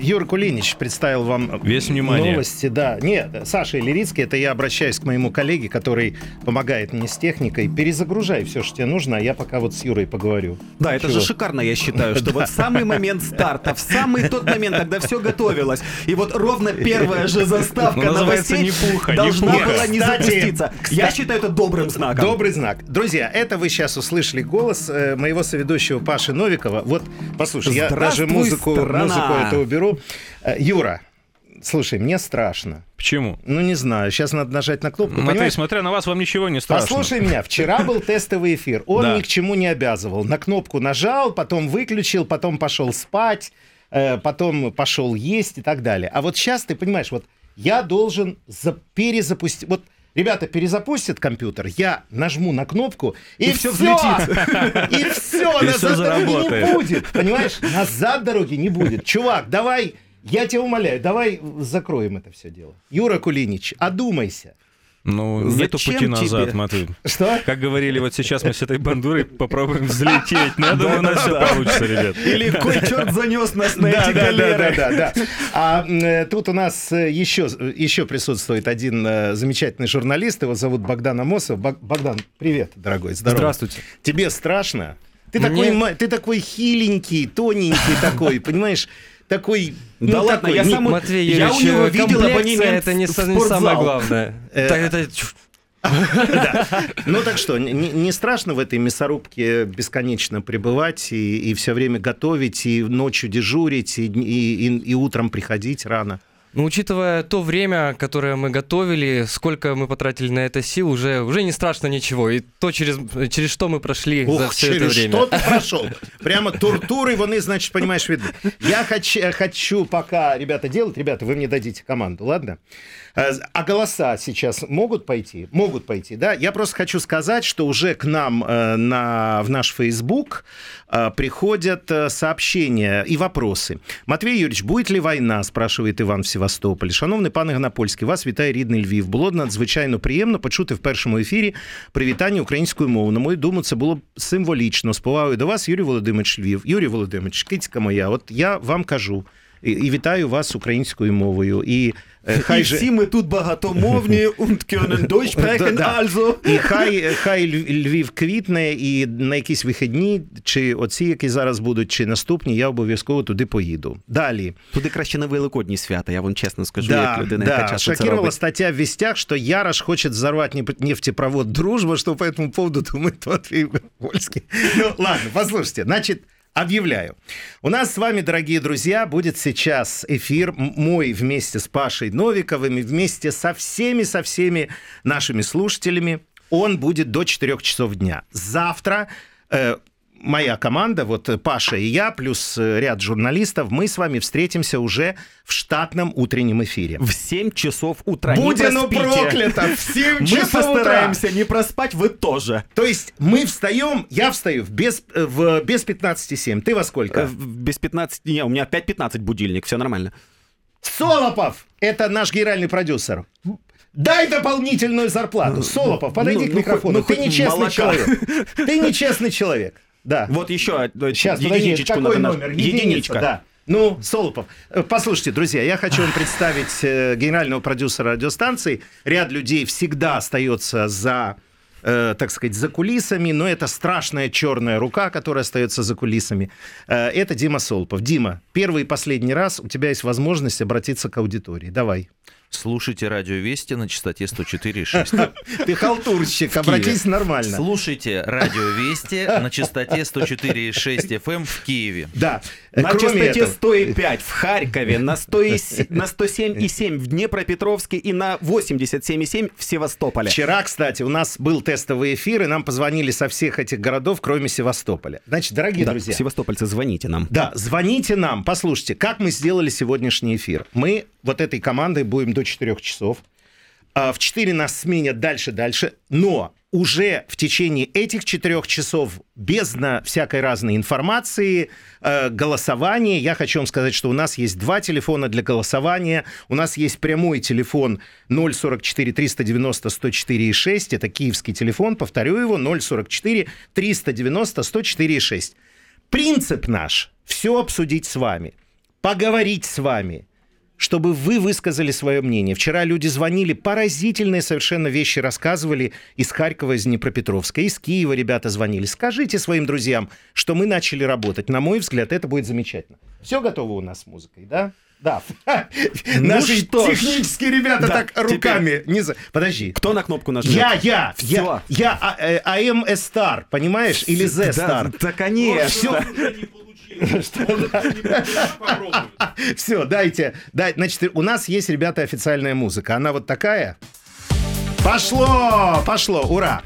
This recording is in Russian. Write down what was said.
Юра Кулинич представил вам Весь внимание. новости. Да, нет, Саша Иллирицкий, это я обращаюсь к моему коллеге, который помогает мне с техникой. Перезагружай все, что тебе нужно, а я пока вот с Юрой поговорю. Да, это Чего? же шикарно, я считаю, что вот в самый момент старта, в самый тот момент, когда все готовилось, и вот ровно первая же заставка Ну, новостей «Не пуха, не должна пуха». была не запуститься. Я считаю это добрым знаком. Добрый знак. Друзья, это вы сейчас услышали голос э, моего соведущего Паши Новикова. Вот, послушай, я даже музыку, это уберу. Э, Юра, слушай, мне страшно. Почему? Ну, не знаю, сейчас надо нажать на кнопку. Матвей, понимаешь? смотря на вас, вам ничего не страшно. Послушай меня, вчера был тестовый эфир. Он Да. ни к чему не обязывал. На кнопку нажал, потом выключил, потом пошел спать, э, потом пошел есть и так далее. А вот сейчас ты понимаешь, вот я должен за- перезапустить. Вот ребята перезапустят компьютер, я нажму на кнопку, и, И всё! взлетит. И все, назад дороги не будет. Понимаешь? Назад дороги не будет. Чувак, давай, я тебя умоляю, давай закроем это все дело. Юра Кулинич, одумайся. Ну, нету пути назад, тебе? Матвей. Что? Как говорили, вот сейчас мы с этой бандурой попробуем взлететь. Но я думаю, у нас все получится, ребят. Или кой черт занес нас на эти галеры. да, да, да. А э, тут у нас э, еще, еще присутствует один э, замечательный журналист, его зовут Богдан Амосов. Бог- Богдан, привет, дорогой, здорово. Здравствуйте. Тебе страшно? Такой, ты такой хиленький, тоненький такой, понимаешь? Такой, Да ну, ладно, такой, я не- сам- Матвей Я Юрьевич, у него э, видел абонемент это не, в не самое главное. Э, Так это Ну так что, не, страшно в этой мясорубке бесконечно пребывать и, все время готовить, и ночью дежурить, и утром приходить рано? Ну, учитывая то время, которое мы готовили, сколько мы потратили на это сил, уже, уже не страшно ничего. И то, через, через что мы прошли за Ух, все это через время. что ты прошел? Прямо тортуры, вони, значит, понимаешь, видны. Я хочу, хочу пока, ребята, делать, ребята, вы мне дадите команду, ладно? Э, А голоса сейчас могут пойти? Могут пойти, да? Я просто хочу сказать, что уже к нам э, на, в наш Facebook э, приходят сообщения и вопросы. Матвей Юрьевич, будет ли війна, спрашивает Іван в Севастополі. Шановний пане Гнапольський, вас вітає рідний Львів. Було надзвичайно приємно почути в першому ефірі привітання українською мовою. На мою думку, це було б символічно. З повагою до вас, Юрій Володимирович Львів. Юрій Володимирович, кицька моя, от я вам кажу. І, і вітаю вас українською мовою. І е, І хай же всі ми тут багатомовні, und Deutsch sprechen, also. і хай, хай Львів квітне, і на якісь вихідні, чи оці, які зараз будуть, чи наступні, я обов'язково туди поїду. Далі. Туди краще на великодні свята, я вам чесно скажу, Да, як людина, яка да. часто це робить. статья в «Вестях», что Ярош хочет взорвать нефтепровод «Дружба», что по этому поводу думает Матвей Вольский. Ну, ладно, послушайте. Значит, Объявляю. У нас с вами, дорогие друзья, будет сейчас эфир мой вместе с Пашей Новиковым и вместе со всеми, со всеми нашими слушателями. Он будет до 4 часов дня. Завтра э, моя команда, вот Паша и я, плюс э, ряд журналистов, мы с вами встретимся уже в штатном утреннем эфире. В 7 часов утра. Будь оно проклято! В 7 Мы часов утра! постараемся не проспать, вы тоже. То есть мы встаем, я встаю в без, э, в без 15,7. Ты во сколько? Э, в- Без 15... Не, у меня 5-15 будильник, все нормально. Солопов! Это наш генеральный продюсер. Дай дополнительную зарплату. Солопов, подойди ну, к ну, микрофону. ну, Ты нечестный молока. человек. Ты нечестный человек. Да. Вот еще Сейчас, подожди, единичечку какой надо номер? Единичка. да. Ну, Солопов, э, послушайте, друзья, я хочу вам представить э, генерального продюсера радиостанции. Ряд людей всегда остается за э, так сказать, за кулисами, но это страшная черная рука, которая остается за кулисами. Э, это Дима Солопов. Дима, первый и последний раз у тебя есть возможность обратиться к аудитории. Давай. Слушайте радио Вести на частоте 104,6. Ты халтурщик, обратись нормально. Слушайте радио Вести на частоте 104,6 FM в Киеве. Да. На частоте этого, 105 в Харькове, на, 100 и с- на 107,7 в Днепропетровске и на 87,7 в Севастополе. Вчера, кстати, у нас был тестовый эфир, и нам позвонили со всех этих городов, кроме Севастополя. Значит, дорогие Да, друзья, севастопольцы, звоните нам. да, звоните нам, послушайте, как мы сделали сегодняшний эфир. Мы вот этой командой будем до 4 часов. А, В 4 нас сменят дальше-дальше, но уже в течение этих четырех часов бездна всякой разной информации, э, голосования. Я хочу вам сказать, что у нас есть два телефона для голосования. У нас есть прямой телефон 044 390 104 6. Это киевский телефон, повторю его, 044 390 104 6. Принцип наш – все обсудить с вами. поговорить с вами, чтобы вы высказали свое мнение. Вчера люди звонили, поразительные совершенно вещи рассказывали из Харькова, из Днепропетровска, из Киева ребята звонили. Скажите своим друзьям, что мы начали работать. На мой взгляд, это будет замечательно. Все готово у нас с музыкой, да? Да. Наши что ж. технические ребята Да, так руками. не за- Подожди. Кто на кнопку нажмет? Я, я, я, я, а, э, AM a Star, понимаешь? Или The Да, Star. да, конечно. Все, дайте. дай- Значит, у нас есть, ребята, официальная музыка. Она вот такая. Пошло, пошло, ура.